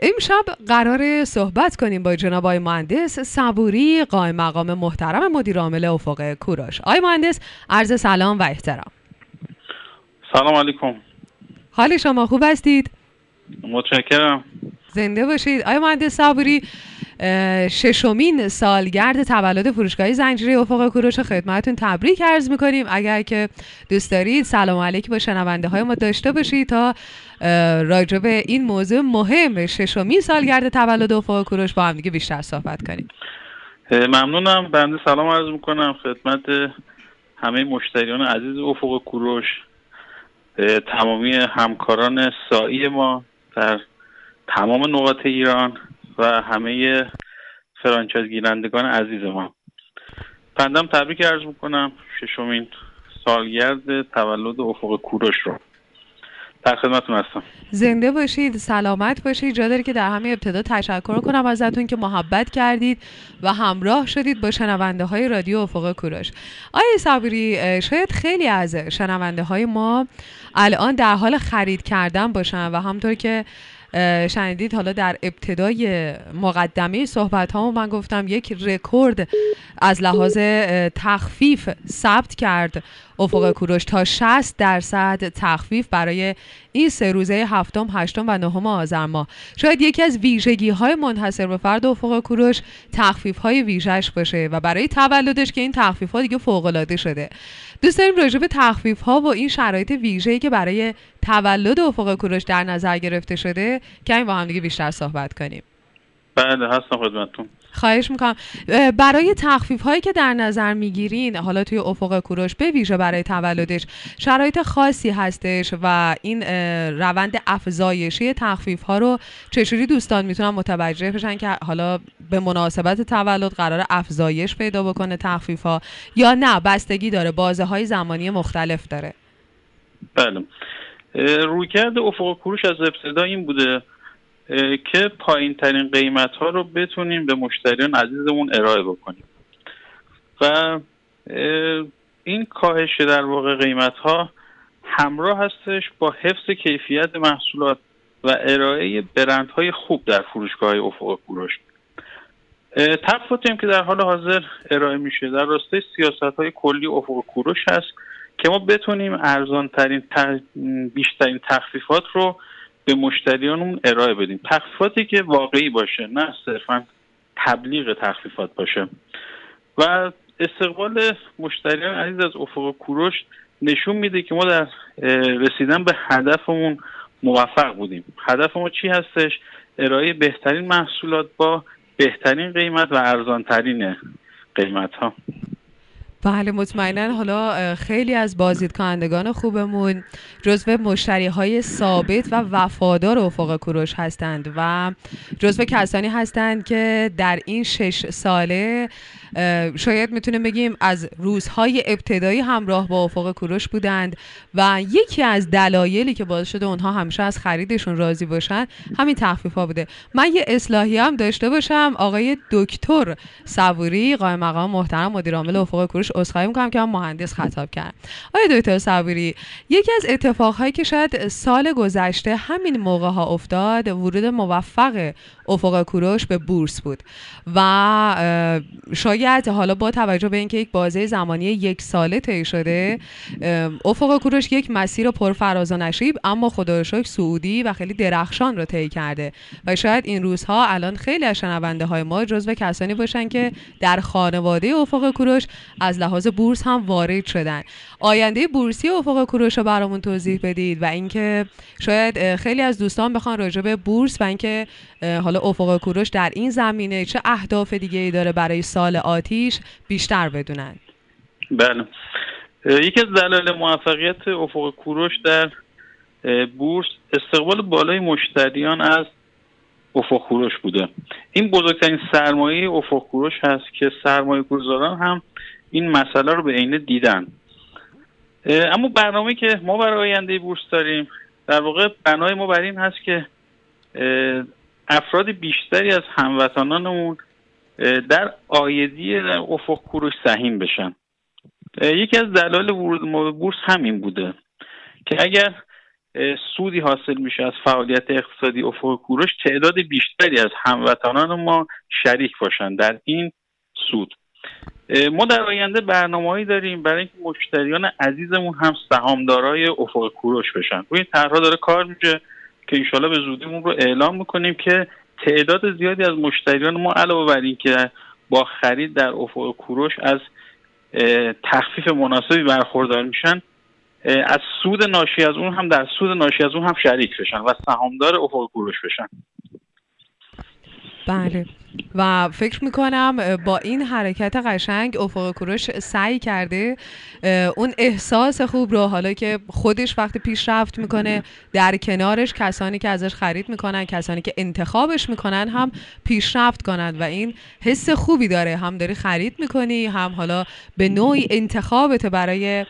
امشب قرار صحبت کنیم با جناب آقای مهندس صبوری قائم مقام محترم مدیر عامل افق کوروش. آقای مهندس عرض سلام و احترام. سلام علیکم. حال شما خوب هستید؟ متشکرم. زنده باشید. آقای مهندس صبوری ششمین سالگرد تولد فروشگاه زنجیره افق کوروش خدمتتون تبریک عرض می‌کنیم. اگر که دوست دارید سلام علیک با شنونده های ما داشته باشید تا راجع به این موضوع مهم ششمین سالگرد تولد افق کوروش با هم دیگه بیشتر صحبت کنیم. ممنونم. بنده سلام عرض می‌کنم. خدمت همه مشتریان عزیز افق کوروش. تمامی همکاران سایی ما در تمام نقاط ایران. و همه فرانچایز گیرندگان عزیز ما. پندم تبریک عرض می‌کنم. ششمین سالگرد تولد افق کوروش رو. در خدمتتون هستم. زنده باشید سلامت باشید. جا داره که در همه ابتدا تشکر کنم ازتون که محبت کردید و همراه شدید با شنونده های رادیو افق کوروش. آیه صبری شاید خیلی از شنونده های ما الان در حال خرید کردن باشن و همطور که شنیدید حالا در ابتدای مقدمه صحبت ها من گفتم یک رکورد از لحاظ تخفیف ثبت کرد. افق کوروش تا 60 درصد تخفیف برای این سه روزه هفتم، هشتم و نهم آذر ماه. شاید یکی از ویژگی های منحصر به فرد افق کوروش تخفیف های ویژش باشه و برای تولدش که این تخفیف ها دیگه فوق العاده شده. دوست داریم راجع به تخفیف ها و این شرایط ویژه‌ای که برای تولد افق کوروش در نظر گرفته شده کمی با هم دیگه بیشتر صحبت کنیم. بله هستم خدمتتون. خواهش می‌کنم. برای تخفیف هایی که در نظر می‌گیرین حالا توی افق کوروش به ویژه برای تولدش شرایط خاصی هستش و این روند افزایشی تخفیف ها رو چجوری دوستان می‌تونن متوجه بشن که حالا به مناسبت تولد قرار افزایش پیدا بکنه تخفیف ها یا نه؟ بستگی داره. بازه های زمانی مختلف داره. بله. رویکرد افق کوروش از ابتدا این بوده. که پایین ترین قیمت ها رو بتونیم به مشتریان عزیزمون ارائه بکنیم. و این کاهش در واقع قیمت ها همراه هستش با حفظ کیفیت محصولات و ارائه برندهای خوب در فروشگاه های افق کوروش. تفاوتی که در حال حاضر ارائه میشه. در راستای سیاست های کلی افق کوروش هست که ما بتونیم ارزان ترین بیشترین تخفیفات رو به مشتریانمون ارائه بدیم. تخفیفاتی که واقعی باشه نه صرفا تبلیغ تخفیفات باشه. و استقبال مشتریان عزیز از افق کوروش نشون میده که ما در رسیدن به هدفمون موفق بودیم. هدف ما چی هستش؟ ارائه بهترین محصولات با بهترین قیمت و ارزانترین قیمت ها بله مطمئنا. حالا خیلی از بازدید کنندگان خوبمون جزو مشتری های ثابت و وفادار افق کوروش هستند و جزو کسانی هستند که در این شش ساله شاید می‌تونیم بگیم از روزهای ابتدایی همراه با افق کوروش بودند و یکی از دلایلی که باعث شده اونها همیشه از خریدشون راضی باشن همین تخفیف ها بوده. من یه اصلاحی هم داشته باشم. آقای دکتر صبوری قائم مقام محترم مدیر عامل افق کوروش عذرخواهی می‌کنم که من مهندس خطاب کردم آقای دکتر صبوری یکی از اتفاقهایی که شاید سال گذشته همین موقع ها افتاد ورود موفق افق کوروش به بورس بود و شاید حالا با توجه به اینکه یک بازه زمانی یک ساله طی شده افق کوروش یک مسیر پرفراز و نشیب اما خدا سعودی و خیلی درخشان رو طی کرده و شاید این روزها الان خیلی از شنونده های ما جزو کسانی باشن که در خانواده افق کوروش از لحاظ بورس هم وارد شدن. آینده بورسی افق کوروش رو برامون توضیح بدید و اینکه شاید خیلی از دوستان بخوان راجع به بورس و اینکه حالا افق کوروش در این زمینه چه اهداف دیگه ای داره برای سال آتیش بیشتر بدونن. بله. یکی از دلایل موفقیت افق کوروش در بورس استقبال بالای مشتریان از افق کوروش بوده. این بزرگترین سرمایه افق کوروش هست که سرمایه گذاران هم این مسئله رو به عینه دیدن. اما برنامه که ما برای آینده بورس داریم در واقع بنای ما بر این هست که افراد بیشتری از هموطنانمون در آیدی افق کوروش سهیم بشن. یکی از دلایل ورود ما به بورس همین بوده که اگر سودی حاصل میشه از فعالیت اقتصادی افق کوروش تعداد بیشتری از هموطنان ما شریک باشن در این سود. ما در آینده برنامههایی داریم برای اینکه مشتریان عزیزمون هم سهامدارای افق کوروش بشن. روی طرحها داره کار میشه که انشالله به زودیمون رو اعلام می‌کنیم که تعداد زیادی از مشتریان ما علاوه بر اینکه با خرید در افق کوروش از تخفیف مناسبی برخوردار میشن از سود ناشی از اون هم در سود ناشی از اون هم شریک بشن و سهامدار افق کوروش بشن. بله. و فکر می‌کنم با این حرکت قشنگ افق کوروش سعی کرده اون احساس خوب رو حالا که خودش وقتی پیشرفت می‌کنه در کنارش کسانی که ازش خرید می‌کنن کسانی که انتخابش می‌کنن هم پیشرفت کنند. و این حس خوبی داره. هم داری خرید می‌کنی هم حالا به نوعی انتخابت برای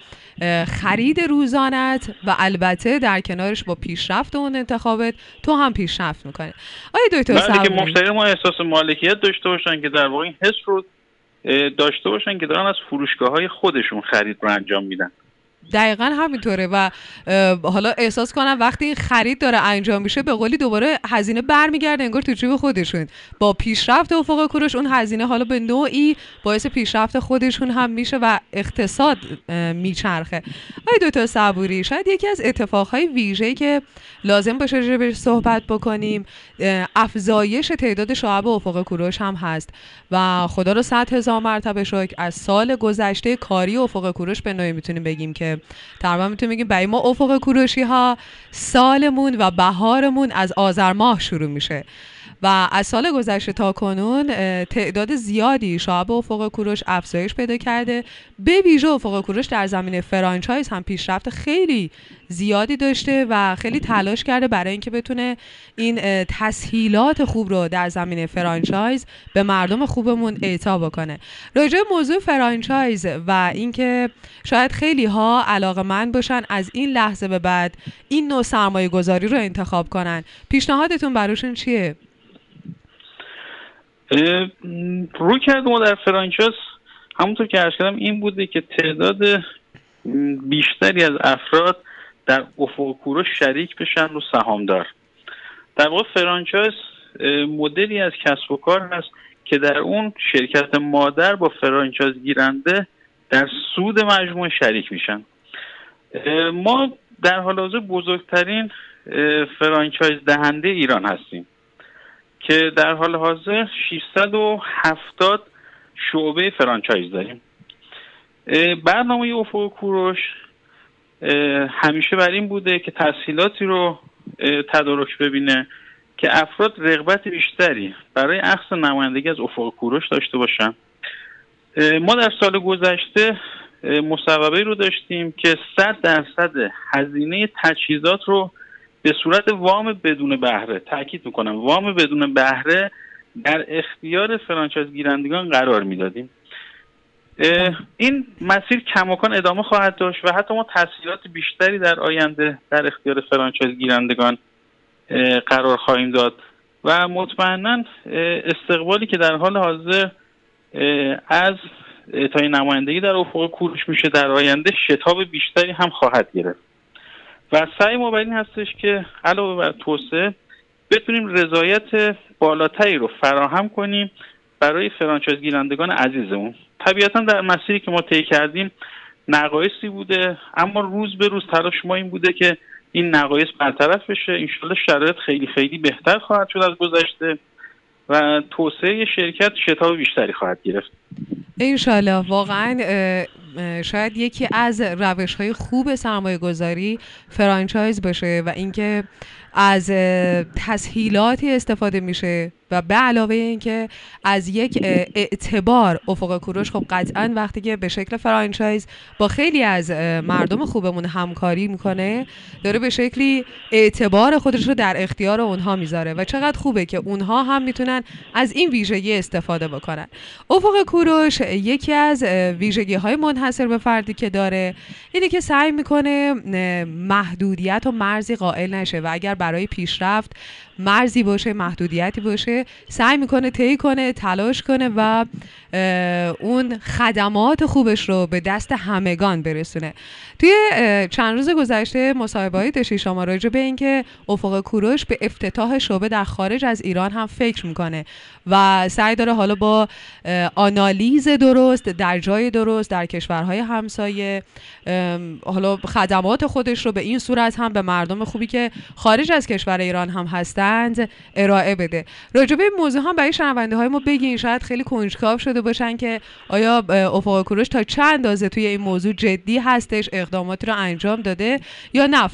خرید روزانت. و البته در کنارش با پیشرفت اون انتخابت تو هم پیشرفت می‌کنی. آیا دکتر احساس مالکیت داشته باشن که در واقع این حس رو داشته باشن که دارن از فروشگاه های خودشون خرید رو انجام میدن. دقیقا همینطوره و حالا احساس کنم وقتی این خرید داره انجام میشه به قولی دوباره هزینه برمیگرده انگار تو جیب خودشون. با پیشرفت افق کوروش اون هزینه حالا به نوعی باعث پیشرفت خودشون هم میشه و اقتصاد میچرخه. آیا دوتا صبوری شاید یکی از اتفاقهای ویژه‌ای که لازم باشه به صحبت بکنیم افزایش تعداد شعب افق کوروش هم هست. و خدا رو صد هزار مرتبه شکر از سال گذشته کاری افق کوروش به نوعی می‌تونیم بگیم که تقریبا می‌تونیم بگیم برای ما افق کوروشی ها سالمون و بهارمون از آذر ماه شروع میشه. و از سال گذشته تا کنون تعداد زیادی شعب افق کوروش افزایش پیدا کرده به ویژه افق کوروش در زمینه franchise هم پیشرفت خیلی زیادی داشته و خیلی تلاش کرده برای اینکه بتونه این تسهیلات خوب رو در زمینه franchise به مردم خوبمون اعطا بکنه راجع موضوع franchise و اینکه شاید خیلی ها علاقه‌مند باشن از این لحظه به بعد این نوع سرمایه گذاری رو انتخاب کنن پیشنهادتون براشون چیه؟ رویکرد ما در همونطور که عرض کردم این بوده که تعداد بیشتری از افراد در افق شریک بشن و سهامدار. در واقع franchise مدلی از کسب و کار هست که در اون شرکت مادر با franchise گیرنده در سود مجموعه شریک میشن. ما در حال حاضر بزرگترین فرانچایز دهنده ایران هستیم. که در حال حاضر 670 شعبه فرانچایز داریم. برنامه افق کوروش همیشه بر این بوده که تسهیلاتی رو تدارک ببینه که افراد رغبت بیشتری برای اخذ نمایندگی از افق کوروش داشته باشن. ما در سال گذشته مصوبه رو داشتیم که 100 درصد هزینه تجهیزات رو به صورت وام بدون بهره تاکید می‌کنم. وام بدون بهره در اختیار فرانچایز گیرندگان قرار می‌دادیم. این مسیر کماکان ادامه خواهد داشت و حتی ما تسهیلات بیشتری در آینده در اختیار فرانچایز گیرندگان قرار خواهیم داد و مطمئنا استقبالی که در حال حاضر از اعطای نمایندگی در افق کوروش میشه در آینده شتاب بیشتری هم خواهد گرفت. و سعی ما بر این هستش که علاوه بر توسعه بتونیم رضایت بالاتری رو فراهم کنیم برای فرانچایز گیرندگان عزیزمون. طبیعتا در مسیری که ما طی کردیم نقایصی بوده اما روز به روز تلاش ما این بوده که این نقایص برطرف بشه. انشالله شرایط خیلی خیلی بهتر خواهد شد از گذشته و توسعه شرکت شتاب بیشتری خواهد گرفت. انشالله. واقعا شاید یکی از روش های خوب سرمایه گذاری فرانچایز باشه و اینکه از تسهیلاتی استفاده میشه. و به علاوه اینکه از یک اعتبار افق کوروش خب قطعا وقتی که به شکل فرانچایز با خیلی از مردم خوبمون همکاری می‌کنه داره به شکلی اعتبار خودش رو در اختیار اونها می‌ذاره و چقدر خوبه که اونها هم می‌تونن از این ویژگی استفاده بکنن. افق کوروش یکی از ویژگی های منحصر به فردی که داره اینه که سعی می‌کنه محدودیت و مرزی قائل نشه و اگر برای پیشرفت مرزی باشه محدودیتی باشه سعی می‌کنه طی کنه تلاش کنه و اون خدمات خوبش رو به دست همگان برسونه. توی چند روز گذشته مصاحبه داشتی شما راجع به اینکه افق کوروش به افتتاح شعبه در خارج از ایران هم فکر می‌کنه و سعی داره حالا با آنالیز درست در جای درست در کشورهای همسایه حالا خدمات خودش رو به این صورت هم به مردم خوبی که خارج از کشور ایران هم هستند ارائه بده. راجع به این موضوع هم برای شنونده های ما بگین شاید خیلی کنجکاو شده باشن که آیا افق کوروش تا چند اندازه توی این موضوع جدی هستش اقداماتی رو انجام داده یا نه؟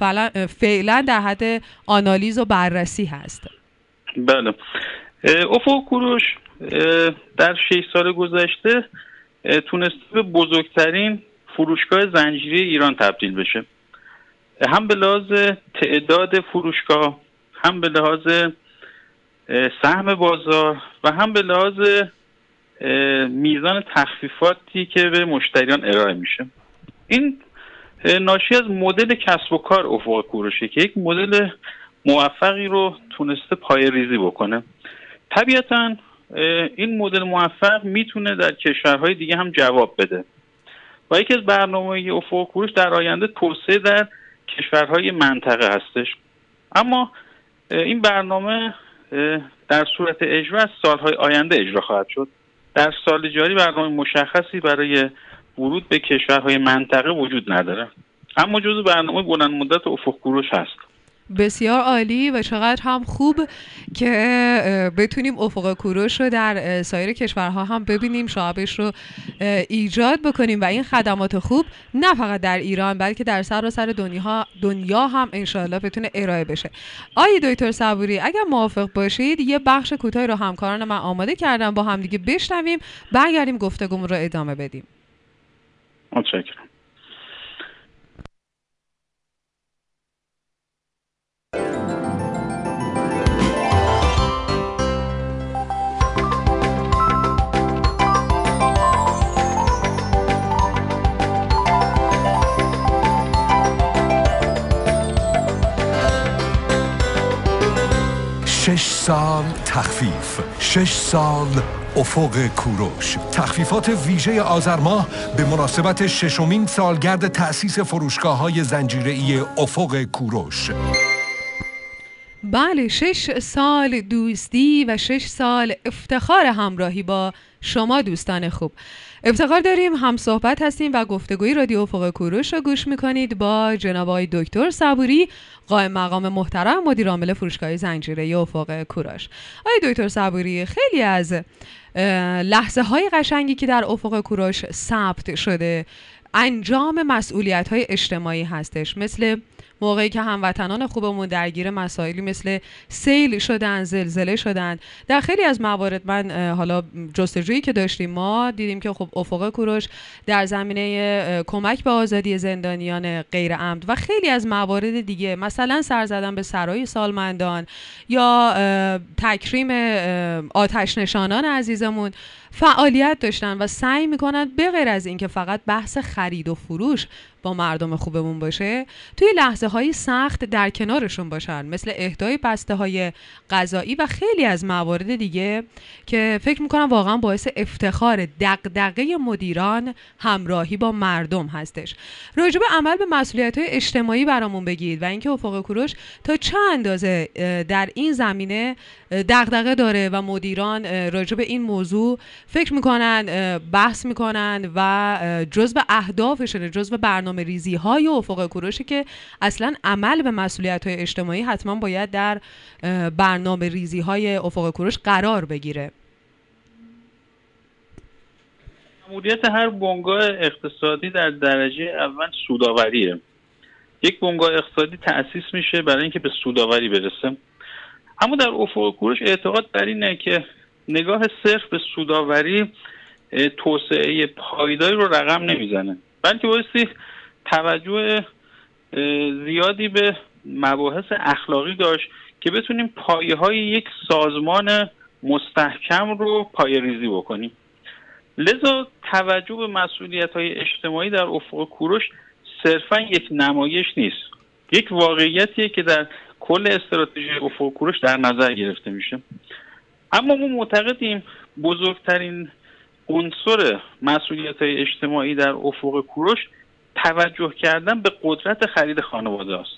فعلا در حد آنالیز و بررسی هست. بله. افق کوروش در شش سال گذشته تونسته به بزرگترین فروشگاه زنجیره ایران تبدیل بشه. هم به لحاظ تعداد فروشگاه هم به لحاظ سهم بازار و هم به لحاظ میزان تخفیفاتی که به مشتریان ارائه میشه. این ناشی از مدل کسب و کار افق کوروشه که یک مدل موفقی رو تونسته پای ریزی بکنه. طبیعتا این مدل موفق می‌تونه در کشورهای دیگه هم جواب بده. و یکی از برنامه افق کوروش در آینده توسعه در کشورهای منطقه هستش. اما این برنامه در صورت اجرا از سالهای آینده اجرا خواهد شد. در سال جاری برنامه مشخصی برای ورود به کشورهای منطقه وجود نداره. اما جزو برنامه بلند مدت افق کوروش هست. بسیار عالی و چقدر هم خوب که بتونیم افق کوروش رو در سایر کشورها هم ببینیم شعبش رو ایجاد بکنیم و این خدمات خوب نه فقط در ایران بلکه در سراسر دنیا دنیا هم انشاءالله بتونه ارائه بشه. آی دکتر صبوری اگر موافق باشید یه بخش کوتاهی رو همکاران من آماده کردم با همدیگه بشنویم برگردیم گفتگومون رو ادامه بدیم. متشکرم. شش سال تخفیف شش سال افق کوروش. تخفیفات ویژه آذر ماه به مناسبت ششمین سالگرد تأسیس فروشگاه های زنجیره افق کوروش. بله شش سال دوستی و شش سال افتخار همراهی با شما دوستان خوب. افتخار داریم هم صحبت هستیم و گفتگوی رادیو افق کوروش رو گوش می‌کنید با جناب آقای دکتر صبوری قائم مقام محترم مدیر عامل فروشگاه زنجیره افق کوروش. آقای دکتر صبوری خیلی از لحظه های قشنگی که در افق کوروش ثبت شده انجام مسئولیت های اجتماعی هستش. مثل موقعی که هموطنان خوبمون درگیر مسائلی مثل سیل شدن زلزله شدن. در خیلی از موارد من حالا جستجویی که داشتیم ما دیدیم که خب افق کوروش در زمینه کمک به آزادی زندانیان غیر عمد و خیلی از موارد دیگه مثلا سر زدن به سرای سالمندان یا تکریم آتش نشانان عزیزمون فعالیت داشتن و سعی می‌کنن به غیر از اینکه فقط بحث خرید و فروش با مردم خوبمون باشه توی لحظه های سخت در کنارشون باشن مثل اهدای بسته های غذایی و خیلی از موارد دیگه که فکر می‌کنم واقعا باعث افتخار دقدقه مدیران همراهی با مردم هستش. راجب عمل به مسئولیت های اجتماعی برامون بگید و اینکه افق کوروش تا چند اندازه در این زمینه دغدغه داره و مدیران راجب این موضوع فکر می‌کنن بحث می‌کنن و جزء اهدافشونه جزء برنامه ریزی های افق کوروشی که اصلا عمل به مسئولیت های اجتماعی حتما باید در برنامه ریزی های افق کوروش قرار بگیره. مدیریت هر بنگاه اقتصادی در درجه اول سوداوریه. یک بنگاه اقتصادی تأسیس میشه برای اینکه به سوداوری برسه. اما در افق کوروش اعتقاد بر اینه که نگاه صرف به سوداوری توسعه پایداری رو رقم نمی‌زنه بلکه بایستی توجه زیادی به مباحث اخلاقی داشت که بتونیم پایه های یک سازمان مستحکم رو پایه ریزی بکنیم. لذا توجه به مسئولیت های اجتماعی در افق کوروش صرفا یک نمایش نیست. یک واقعیتیه که در کل استراتژی افق کوروش در نظر گرفته میشه. اما ما معتقدیم بزرگترین عنصر مسئولیت های اجتماعی در افق کوروش توجه کردن به قدرت خرید خانواده است.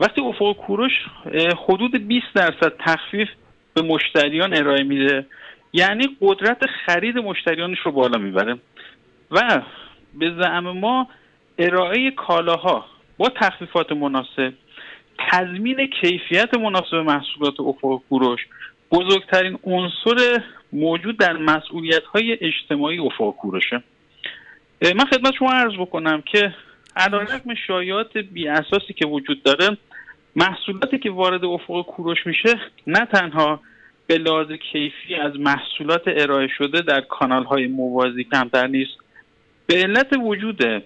وقتی افق کوروش حدود 20 درصد تخفیف به مشتریان ارائه میده یعنی قدرت خرید مشتریانش رو بالا می‌بره. و به زعم ما ارائه کالاها با تخفیفات مناسب تضمین کیفیت مناسب محصولات افق کوروش بزرگترین عنصر موجود در مسئولیت های اجتماعی افق کوروشه. من خدمت شما عرض بکنم که علیرغم شایعات بی اساسی که وجود داره محصولاتی که وارد افق کوروش میشه نه تنها به لحاظ کیفی از محصولات ارائه شده در کانال های موازی کمتر نیست به علت وجود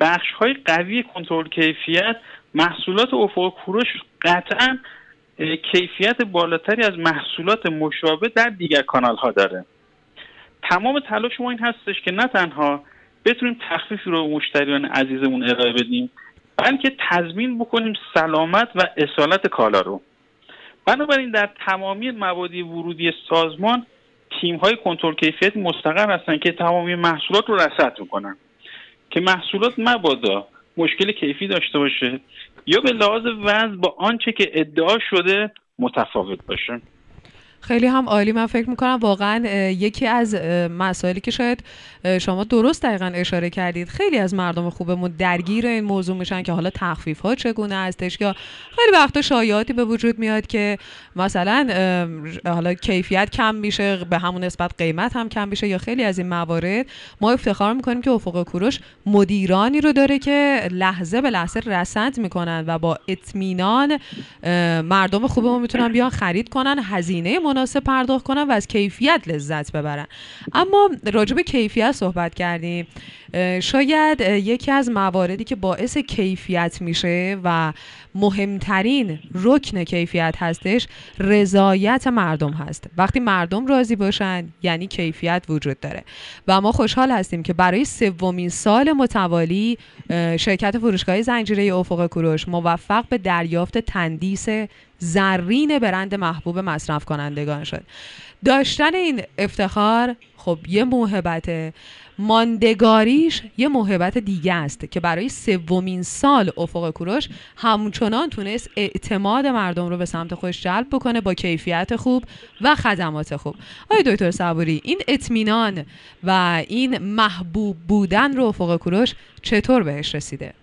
بخش های قوی کنترل کیفیت محصولات افق کوروش قطعا کیفیت بالاتری از محصولات مشابه در دیگر کانال ها داره. تمام تلاش ما این هستش که نه تنها بتونیم تخفیفی رو مشتریان عزیزمون ارائه بدیم بلکه تضمین بکنیم سلامت و اصالت کالا رو. بنابراین در تمامی مبادی ورودی سازمان تیم های کنترل کیفیت مستقر هستن که تمامی محصولات رو رصد می‌کنن. که محصولات مبادا مشکل کیفی داشته باشه یا به لحاظ وزن با آنچه که ادعا شده متفاوت باشه. خیلی هم عالی. من فکر می‌کنم واقعا یکی از مسائلی که شاید شما درست دقیقا اشاره کردید خیلی از مردم خوبمون درگیر این موضوع میشن که حالا تخفیف ها چگونه هستش یا خیلی وقتا شایعاتی به وجود میاد که مثلا حالا کیفیت کم میشه به همون نسبت قیمت هم کم میشه یا خیلی از این موارد. ما افتخار می‌کنیم که افق کوروش مدیرانی رو داره که لحظه به لحظه رسند می‌کنن و با اطمینان مردم خوبمون می‌تونن بیان خرید کنن. هزینه مناسب پرداخت کنن و از کیفیت لذت ببرن. اما راجع به کیفیت صحبت کردیم. شاید یکی از مواردی که باعث کیفیت میشه و مهمترین رکن کیفیت هستش رضایت مردم هست. وقتی مردم راضی باشن یعنی کیفیت وجود داره. و ما خوشحال هستیم که برای سومین سال متوالی شرکت فروشگاه زنجیره افق کوروش موفق به دریافت تندیس زرین برند محبوب مصرف کنندگان شد. داشتن این افتخار خب یه موهبته ماندگاریش یه موهبت دیگه است که برای سومین سال افق کوروش همچنان تونست اعتماد مردم رو به سمت خودش جلب بکنه با کیفیت خوب و خدمات خوب. آقای دکتر صبوری این اطمینان و این محبوب بودن رو افق کوروش چطور بهش رسیده؟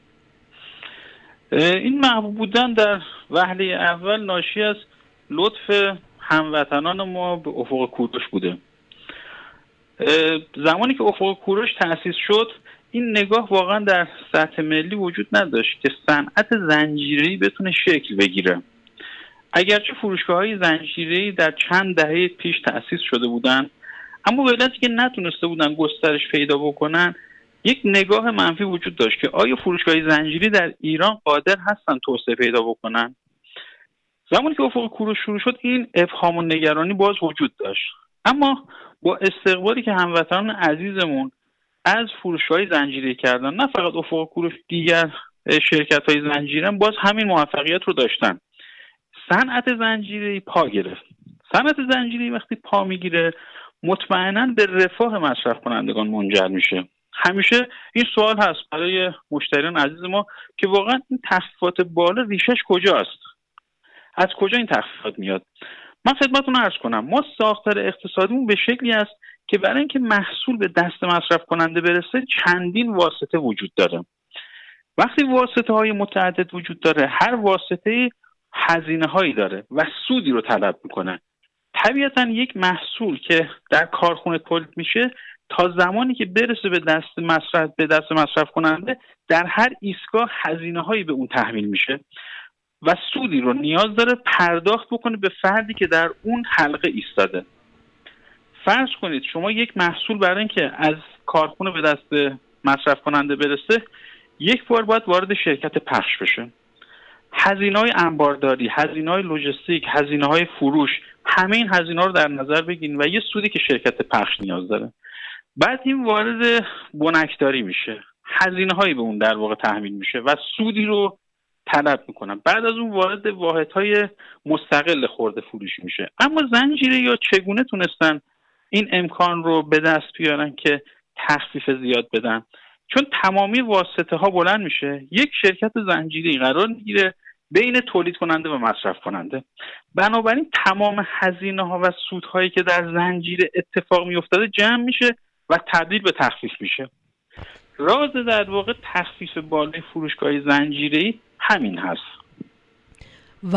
این محبوب بودن در وهله اول ناشی از لطف هموطنان ما به افق کوروش بوده. زمانی که افق کوروش تأسیس شد این نگاه واقعا در سطح ملی وجود نداشت که صنعت زنجیری بتونه شکل بگیره. اگرچه فروشگاه های زنجیری در چند دهه پیش تأسیس شده بودند اما به که نتونسته بودن گسترش پیدا بکنن یک نگاه منفی وجود داشت که آیا فروشگاه زنجیری در ایران قادر هستن توسعه پیدا بکنن؟ زمانی که افق کوروش شروع شد این ابهام و نگرانی باز وجود داشت. اما با استقبالی که هموطنان عزیزمون از فروشگاه زنجیری کردن نه فقط افق کوروش دیگر شرکت های زنجیرن باز همین موفقیت رو داشتن. صنعت زنجیری پا گرفت. صنعت زنجیری وقتی پا می‌گیره مطمئنا به رفاه مصرف کنندگان منجر میشه. همیشه این سوال هست برای مشتریان عزیز ما که واقعا این تخفیفات بالا ریشش کجاست؟ از کجا این تخفیفات میاد؟ من خدمتتون ارز کنم ما ساختار اقتصادیمون به شکلی است که برای اینکه محصول به دست مصرف کننده برسه چندین واسطه وجود داره. وقتی واسطه های متعدد وجود داره هر واسطه هزینه هایی داره و سودی رو طلب می‌کنه. طبیعتا یک محصول که در کارخونه تولید میشه تا زمانی که برسه به دست مصرف به دست مصرف کننده در هر ایستگاه هزینه هایی به اون تحمیل میشه. و سودی رو نیاز داره پرداخت بکنه به فردی که در اون حلقه ایستاده. فرض کنید شما یک محصول برای اینکه از کارخونه به دست مصرف کننده برسه یک بار باید وارد شرکت پخش بشه. هزینه های انبارداری هزینه های لوجستیک هزینه های فروش همه این هزینه رو در نظر بگیرین و یه سودی که شرکت پخش نیاز داره. بعد این وارد بنکداری میشه. هزینه هایی به اون در واقع تحمیل میشه و سودی رو طلب می‌کنن بعد از اون وارد واحدهای مستقل خورده فروش میشه. اما زنجیره یا چگونه تونستن این امکان رو به دست بیارن که تخفیف زیاد بدن؟ چون تمامی واسطه ها بلند میشه یک شرکت زنجیری قرار می‌گیره بین تولید کننده و مصرف کننده بنابراین تمام هزینه ها و سودهایی که در زنجیره اتفاق میافتاده جمع میشه و تبدیل به تخفیف میشه. راز در واقع تخفیف بالای فروشگاه زنجیره همین هست. و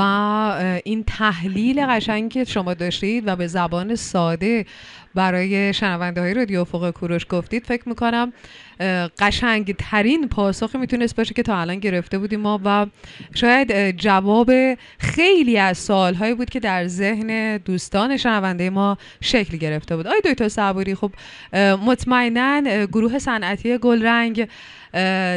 این تحلیل قشنگی که شما داشتید و به زبان ساده برای شنونده های رادیو افق کوروش گفتید فکر می‌کنم قشنگ ترین پاسخی می‌تونست باشه که تا الان گرفته بودیم ما و شاید جواب خیلی از سوال بود که در ذهن دوستان شنونده ما شکل گرفته بود. آی دکتر صبوری خب مطمئنا گروه صنعتی گلرنگ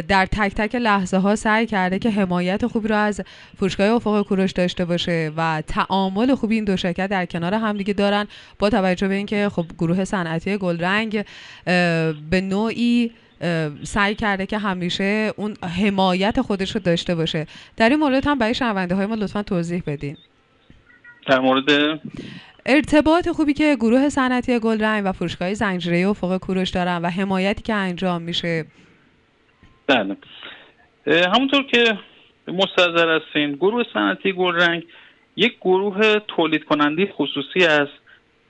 در تک تک لحظه ها سعی کرده که حمایت خوبی رو از فروشگاه افق کوروش داشته باشه و تعامل خوبی این دو شرکت در کنار همدیگه دارن. با توجه به اینکه خب گروه صنعتی گلرنگ به نوعی سعی کرده که همیشه اون حمایت خودش رو داشته باشه. در این مورد هم برای شنونده های ما لطفا توضیح بدین. در مورد ارتباط خوبی که گروه صنعتی گلرنگ و فروشگاه زنجیره افق کوروش دارن و حمایتی که انجام میشه. بله. همونطور که مستظر هستین گروه صنعتی گلرنگ یک گروه تولید کننده خصوصی است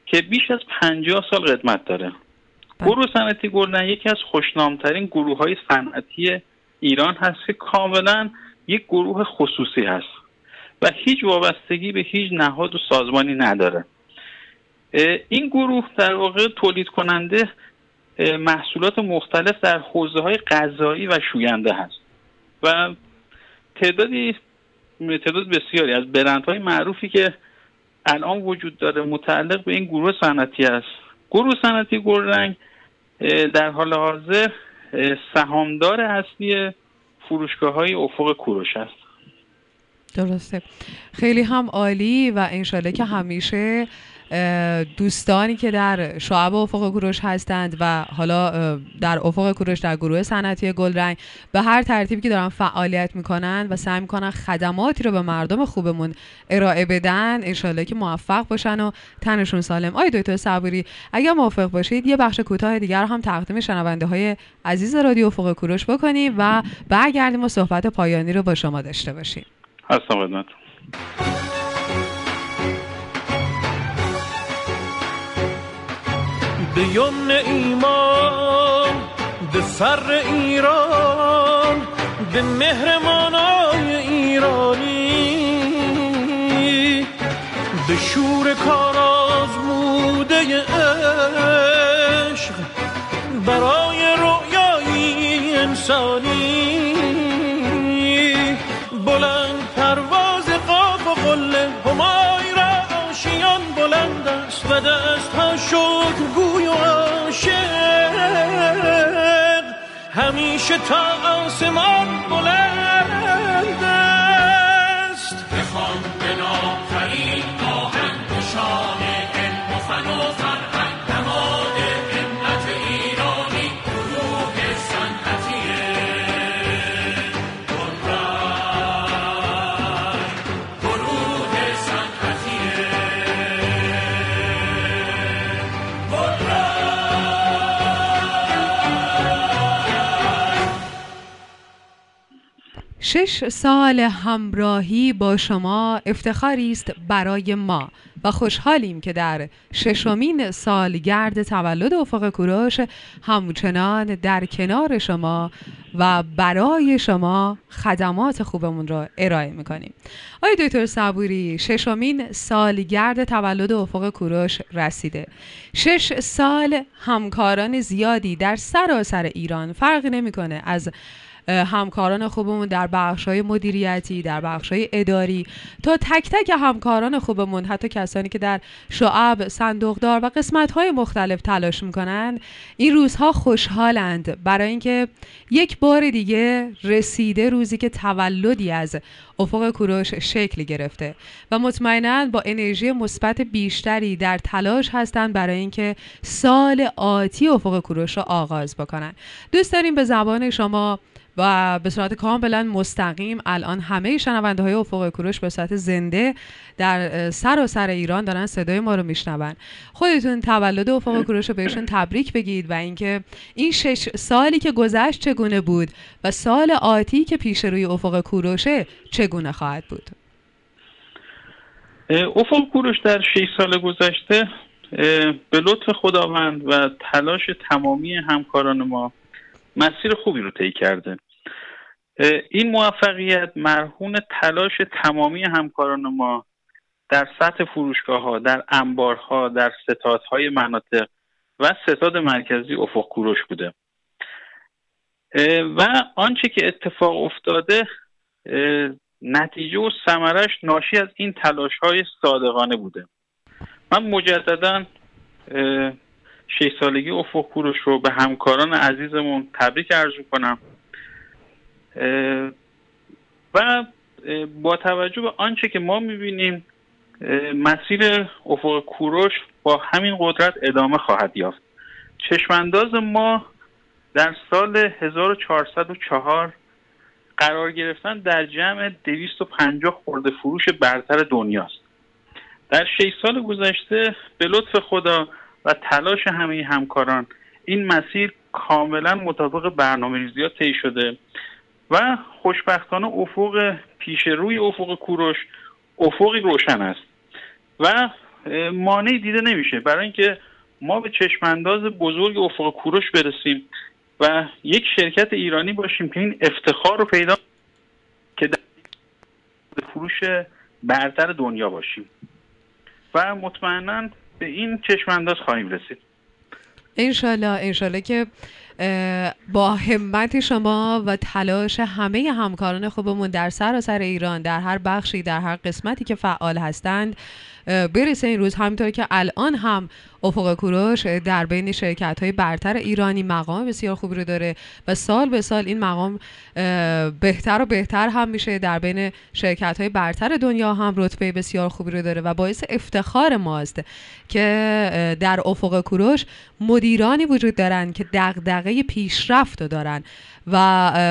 که بیش از پنجاه سال قدمت داره. گروه صنعتی گلرنگ یکی از خوشنامترین گروه های صنعتی ایران هست که کاملا یک گروه خصوصی هست و هیچ وابستگی به هیچ نهاد و سازمانی نداره. این گروه در واقع تولید کننده محصولات مختلف در حوزه های غذایی و شوینده هست. و تعدادی تعداد بسیاری از برندهای معروفی که الان وجود داره متعلق به این گروه صنعتی است گروه صنعتی گلرنگ در حال حاضر سهامدار اصلی فروشگاه های افق کوروش است. درسته. خیلی هم عالی و انشالله که همیشه دوستانی که در شعب افق کوروش هستند و حالا در افق کوروش در گروه صنعتی گلرنگ به هر ترتیبی که دارن فعالیت می‌کنن و سعی می‌کنن خدماتی رو به مردم خوبمون ارائه بدن انشالله که موفق باشن و تنشون سالم. آی دکتر صبوری اگر موافق باشید یه بخش کوتاه دیگر هم تقدیم شنونده های عزیز رادیو افق کوروش بکنیم و برگردیم و صحبت پایانی رو با شما داشته باشیم. هستم به یمن ایمان به فر ایران به مهر مانای ایرانی به شور کار آزموده عشق برای رؤیای انسانی. بلند پرواز قاف و قله همای را آشیان بلند است و دست ها شکر همیشه تا آسمان بلند شش سال همراهی با شما افتخاری است برای ما و خوشحالیم که در ششمین سالگرد تولد افق کوروش همچنان در کنار شما و برای شما خدمات خوبمون رو ارائه می‌کنیم. آقای دکتر صبوری ششمین سالگرد تولد افق کوروش رسیده. شش سال همکاران زیادی در سراسر ایران فرقی نمی‌کنه از همکاران خوبمون در بخش های مدیریتی در بخش های اداری. تا تک تک همکاران خوبمون حتی کسانی که در شعب صندوقدار و قسمت های مختلف تلاش می‌کنند این روزها خوشحالند. برای اینکه یک بار دیگه رسیده روزی که تولدی از افق کوروش شکل گرفته و مطمئنا با انرژی مثبت بیشتری در تلاش هستند برای اینکه سال آتی افق کوروش را آغاز بکنن. دوست داریم به زبان شما و به صورت کاملا مستقیم الان همه شنونده های افق کوروش به صورت زنده در سراسر ایران دارن صدای ما رو میشنون. خودتون تولد افق کوروش رو بهشون تبریک بگید و اینکه این شش سالی که گذشت چگونه بود و سال آتی که پیش روی افق کوروشه چگونه خواهد بود؟ افق کوروش در شش سال گذشته به لطف خداوند و تلاش تمامی همکاران ما مسیر خوبی رو طی کرده. این موفقیت مرهون تلاش تمامی همکاران ما در سطح فروشگاه ها در انبارها در ستادهای مناطق و ستاد مرکزی افق کوروش بوده. و آنچه که اتفاق افتاده نتیجه و ثمرش ناشی از این تلاش های صادقانه بوده. من مجددا شش سالگی افق کوروش رو به همکاران عزیزمون تبریک ارزو کنم و با توجه به آنچه که ما می‌بینیم مسیر افق کوروش با همین قدرت ادامه خواهد یافت. چشمانداز ما در سال 1404 قرار گرفتن در جمع 250 خورده فروش برتر دنیاست. در شش سال گذشته به لطف خدا و تلاش همه همکاران. این مسیر کاملا مطابق برنامه ریزی طی شده و خوشبختانه افق پیش روی افق کوروش افقی روشن است و مانعی دیده نمیشه. برای اینکه ما به چشمانداز بزرگ افق کوروش برسیم و یک شرکت ایرانی باشیم که این افتخار رو پیدا که در فروش برتر دنیا باشیم. و مطمئنا به این چشمانداز خواهیم رسید. انشالله انشالله که با همت شما و تلاش همه همکاران خوبمون در سراسر ایران در هر بخشی در هر قسمتی که فعال هستند برسه این روز. همینطور که الان هم افق کوروش در بین شرکت های برتر ایرانی مقام بسیار خوبی رو داره و سال به سال این مقام بهتر و بهتر هم میشه. در بین شرکت های برتر دنیا هم رتبه بسیار خوبی رو داره و باعث افتخار ماست که در افق کوروش مدیرانی وجود دارن که دغدغه پیشرفت رو دارن و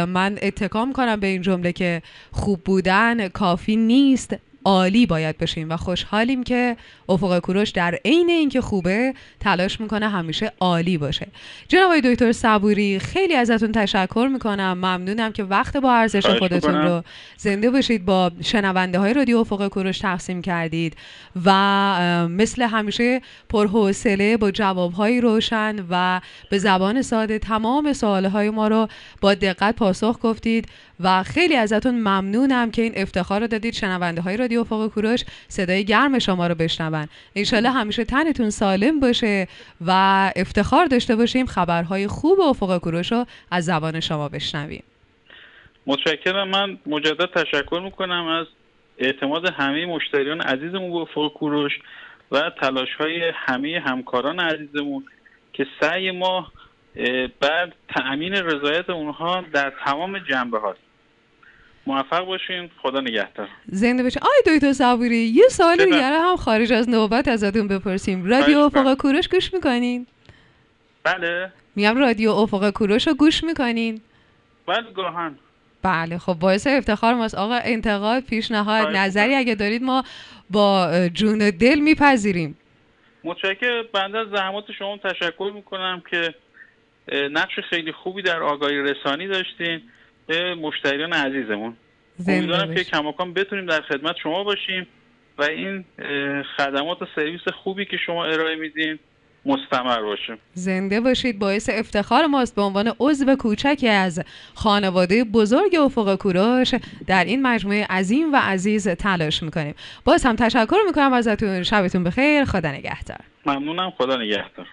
من اتکام کنم به این جمله که خوب بودن کافی نیست. عالی باید بشیم و خوشحالیم که افق کوروش در عین اینکه خوبه تلاش می‌کنه همیشه عالی باشه. جناب دکتر صبوری خیلی ازتون تشکر می‌کنم. ممنونم که وقت با ارزش خودتون رو زنده باشید با شنونده های رادیو افق کوروش تقسیم کردید و مثل همیشه پرحوصله با جوابهایی روشن و به زبان ساده تمام سوالهای ما رو با دقت پاسخ گفتید. و خیلی ازتون ممنونم که این افتخار رو دادید. شنونده های رادیو افق کوروش صدای گرم شما رو بشنون. انشالله همیشه تنتون سالم باشه و افتخار داشته باشیم خبرهای خوب افق کوروش رو از زبان شما بشنویم. متشکرم. من مجدد تشکر می‌کنم از اعتماد همه مشتریان عزیزمون به افق کوروش و تلاش های همه همکاران عزیزمون که سعی ما بر تأمین رضایت اونها در تمام جنبه هاست موفق باشین. خدا نگهدار. زنده باشین. آی دکتر صبوری یه سوال دیگر هم خارج از نوبت ازتون بپرسیم. رادیو افق کوروش گوش می‌کنین؟ بله. میگم رادیو افق کوروش رو گوش می‌کنین؟ بله گاهن. بله خب باعث افتخار ماست. آقا انتقاد پیشنهاد نظری اگه دارید ما با جون و دل میپذیریم. متشکر بنده از زحمات شما تشکر می‌کنم که نقش خیلی خوبی در آگاهی رسانی داشتین. به مشتریان عزیزمون. امیدوارم که کماکان بتونیم در خدمت شما باشیم و این خدمات و سرویس خوبی که شما ارائه میدین مستمر باشیم زنده باشید. باعث افتخار ماست به عنوان عضو کوچکی از خانواده بزرگ افق کوروش در این مجموعه عظیم و عزیز تلاش می‌کنیم. باز هم تشکر می‌کنم ازتون. شبتون بخیر. خدا نگهدار. ممنونم. خدا نگهدار.